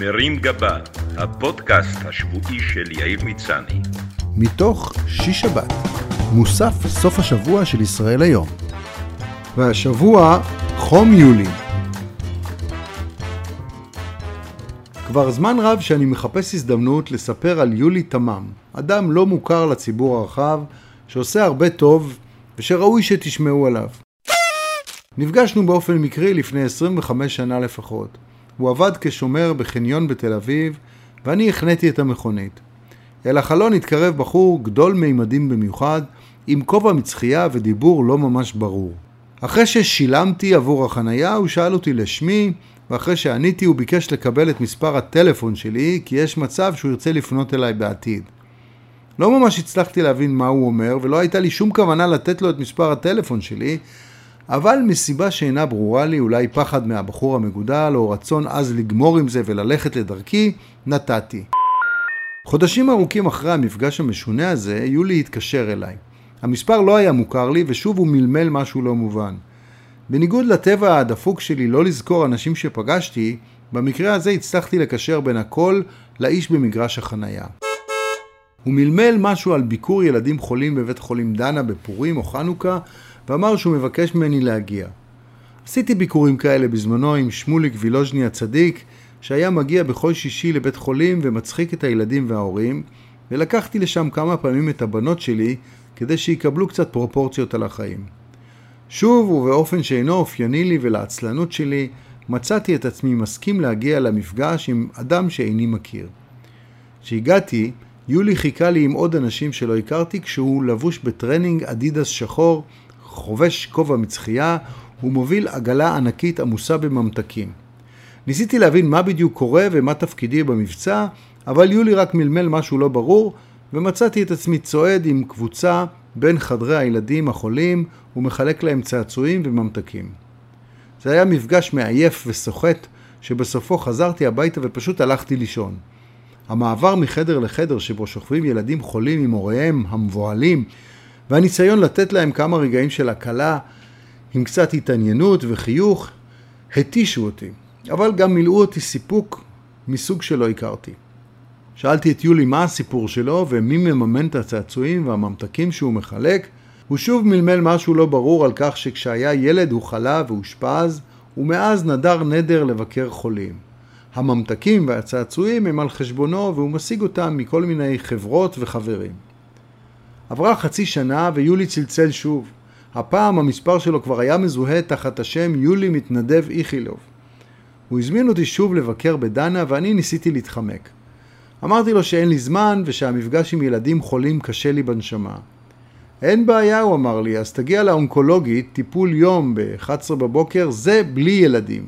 מרים גבה, הפודקאסט השבועי של יאיר מצני. מתוך שיש שבת, מוסף סוף השבוע של ישראל היום. והשבוע חום יולי. כבר זמן רב שאני מחפש הזדמנות לספר על יולי תמם, אדם לא מוכר לציבור הרחב, שעושה הרבה טוב ושראוי שתשמעו עליו. נפגשנו באופן מקרי לפני 25 שנה לפחות. הוא עבד כשומר בחניון בתל אביב, ואני החניתי את המכונית. אל החלון התקרב בחור גדול מימדים במיוחד, עם כובע מצחייה ודיבור לא ממש ברור. אחרי ששילמתי עבור החנייה, הוא שאל אותי לשמי, ואחרי שעניתי הוא ביקש לקבל את מספר הטלפון שלי, כי יש מצב שהוא ירצה לפנות אליי בעתיד. לא ממש הצלחתי להבין מה הוא אומר, ולא הייתה לי שום כוונה לתת לו את מספר הטלפון שלי, אבל מסיבה שאינה ברורה לי, אולי פחד מהבחור המגודל, או רצון עז לגמור עם זה וללכת לדרכי, נתתי. חודשים ארוכים אחרי המפגש המשונה הזה, יולי התקשר אליי. המספר לא היה מוכר לי, ושוב הוא מלמל משהו לא מובן. בניגוד לטבע הדפוק שלי לא לזכור אנשים שפגשתי, במקרה הזה הצלחתי לקשר בין הכל לאיש במגרש החנייה. הוא מלמל משהו על ביקור ילדים חולים בבית חולים דנה בפורים או חנוכה, ואמר שהוא מבקש ממני להגיע. עשיתי ביקורים כאלה בזמנו עם שמוליק וילוז'ני הצדיק, שהיה מגיע בכל שישי לבית חולים ומצחיק את הילדים וההורים, ולקחתי לשם כמה פעמים את הבנות שלי, כדי שיקבלו קצת פרופורציות על החיים. שוב, ובאופן שאינו אופייני לי ולעצלנות שלי, מצאתי את עצמי מסכים להגיע למפגש עם אדם שאיני מכיר. כשהגעתי, יולי חיכה לי עם עוד אנשים שלא הכרתי כשהוא לבוש בטרנינג אדידס שחור חובש כובע מצחייה ומוביל עגלה ענקית עמוסה בממתקים. ניסיתי להבין מה בדיוק קורה ומה תפקידי במבצע, אבל יולי רק מלמל משהו לא ברור, ומצאתי את עצמי צועד עם קבוצה בין חדרי הילדים החולים ומחלק להם צעצועים וממתקים. זה היה מפגש מעייף וסוחט, שבסופו חזרתי הביתה ופשוט הלכתי לישון. המעבר מחדר לחדר שבו שוכבים ילדים חולים עם הוריהם המבוהלים והניסיון לתת להם כמה רגעים של הקלה עם קצת התעניינות וחיוך התישו אותי, אבל גם מילאו אותי סיפוק מסוג שלא הכרתי. שאלתי את יולי מה הסיפור שלו ומי מממן את הצעצועים והממתקים שהוא מחלק, הוא שוב מלמל משהו לא ברור על כך שכשהיה ילד הוא חלה ואושפז, ומאז נדר נדר לבקר חולים. הממתקים והצעצועים הם על חשבונו והוא משיג אותם מכל מיני חברות וחברים. עברה חצי שנה ויולי צלצל שוב. הפעם המספר שלו כבר היה מזוהה תחת השם יולי מתנדב איכילוב. הוא הזמין אותי שוב לבקר בדנה ואני ניסיתי להתחמק. אמרתי לו שאין לי זמן ושהמפגש עם ילדים חולים קשה לי בנשמה. אין בעיה, הוא אמר לי, אז תגיע לאונקולוגית, טיפול יום ב-11 בבוקר, זה בלי ילדים.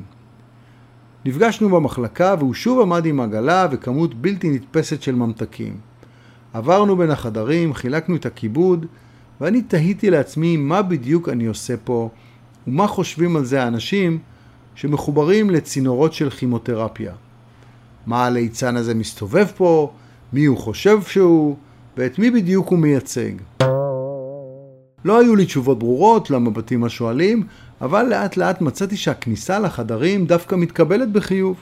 נפגשנו במחלקה והוא שוב עמד עם עגלה וכמות בלתי נתפסת של ממתקים. עברנו בין החדרים, חילקנו את הכיבוד, ואני תהיתי לעצמי מה בדיוק אני עושה פה, ומה חושבים על זה האנשים שמחוברים לצינורות של כימותרפיה. מה הליצן הזה מסתובב פה, מי הוא חושב שהוא, ואת מי בדיוק הוא מייצג. לא היו לי תשובות ברורות למבטים השואלים, אבל לאט לאט מצאתי שהכניסה לחדרים דווקא מתקבלת בחיוב.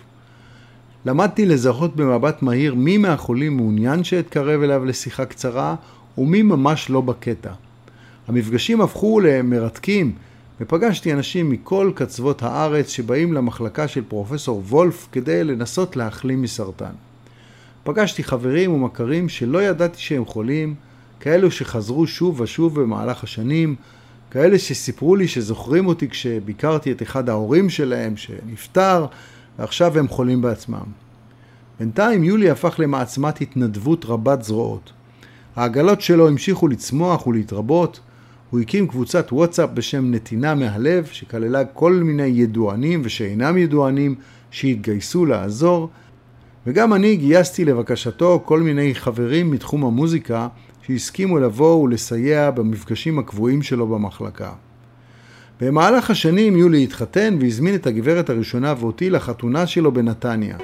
למדתי לזהות במבט מהיר מי מהחולים מעוניין שאתקרב אליו לשיחה קצרה ומי ממש לא בקטע. המפגשים הפכו למרתקים ופגשתי אנשים מכל קצוות הארץ שבאים למחלקה של פרופסור וולף כדי לנסות להחלים מסרטן. פגשתי חברים ומכרים שלא ידעתי שהם חולים, כאלו שחזרו שוב ושוב במהלך השנים, כאלה שסיפרו לי שזוכרים אותי כשביקרתי את אחד ההורים שלהם שנפטר, ועכשיו הם חולים בעצמם. בינתיים יולי הפך למעצמת התנדבות רבת זרועות. העגלות שלו המשיכו לצמוח ולהתרבות, הוא הקים קבוצת וואטסאפ בשם נתינה מהלב, שכללה כל מיני ידוענים ושאינם ידוענים שהתגייסו לעזור, וגם אני גייסתי לבקשתו כל מיני חברים מתחום המוזיקה שהסכימו לבוא ולסייע במפגשים הקבועים שלו במחלקה. במהלך השנים יולי התחתן והזמין את הגברת הראשונה ואותי לחתונה שלו בנתניה.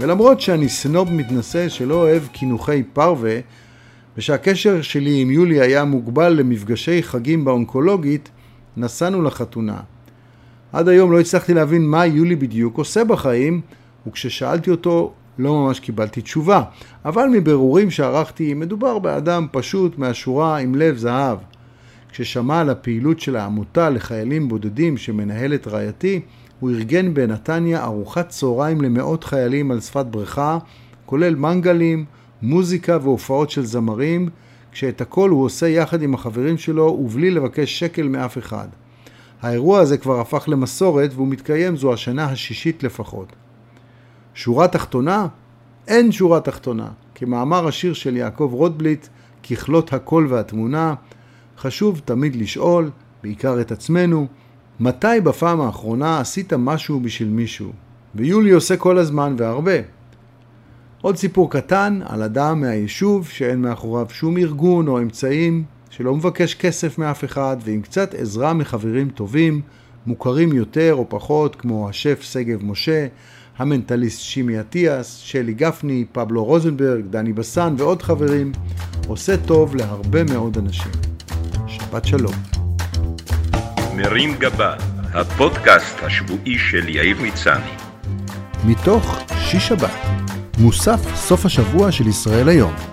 ולמרות שאני סנוב מתנשא שלא אוהב קינוחי פרווה, ושהקשר שלי עם יולי היה מוגבל למפגשי חגים באונקולוגית, נסענו לחתונה. עד היום לא הצלחתי להבין מה יולי בדיוק עושה בחיים, וכששאלתי אותו לא ממש קיבלתי תשובה. אבל מבירורים שערכתי, מדובר באדם פשוט מהשורה עם לב זהב. כששמע על הפעילות של העמותה לחיילים בודדים שמנהלת רעייתי, הוא ארגן בנתניה ארוחת צהריים למאות חיילים על שפת בריכה, כולל מנגלים, מוזיקה והופעות של זמרים, כשאת הכל הוא עושה יחד עם החברים שלו ובלי לבקש שקל מאף אחד. האירוע הזה כבר הפך למסורת והוא מתקיים זו השנה השישית לפחות. שורה תחתונה? אין שורה תחתונה. כמאמר השיר של יעקב רוטבליט, ככלות הקול והתמונה, חשוב תמיד לשאול, בעיקר את עצמנו, מתי בפעם האחרונה עשית משהו בשביל מישהו? ויולי עושה כל הזמן והרבה. עוד סיפור קטן על אדם מהיישוב שאין מאחוריו שום ארגון או אמצעים, שלא מבקש כסף מאף אחד ועם קצת עזרה מחברים טובים, מוכרים יותר או פחות כמו השף שגב משה, המנטליסט שימי אטיאס, שלי גפני, פבלו רוזנברג, דני בסן ועוד חברים, עושה טוב להרבה מאוד אנשים. שבת שלום. מרים גבה, הפודקאסט השבועי של יאיר מצני. מתוך שיש שבת, מוסף סוף השבוע של ישראל היום.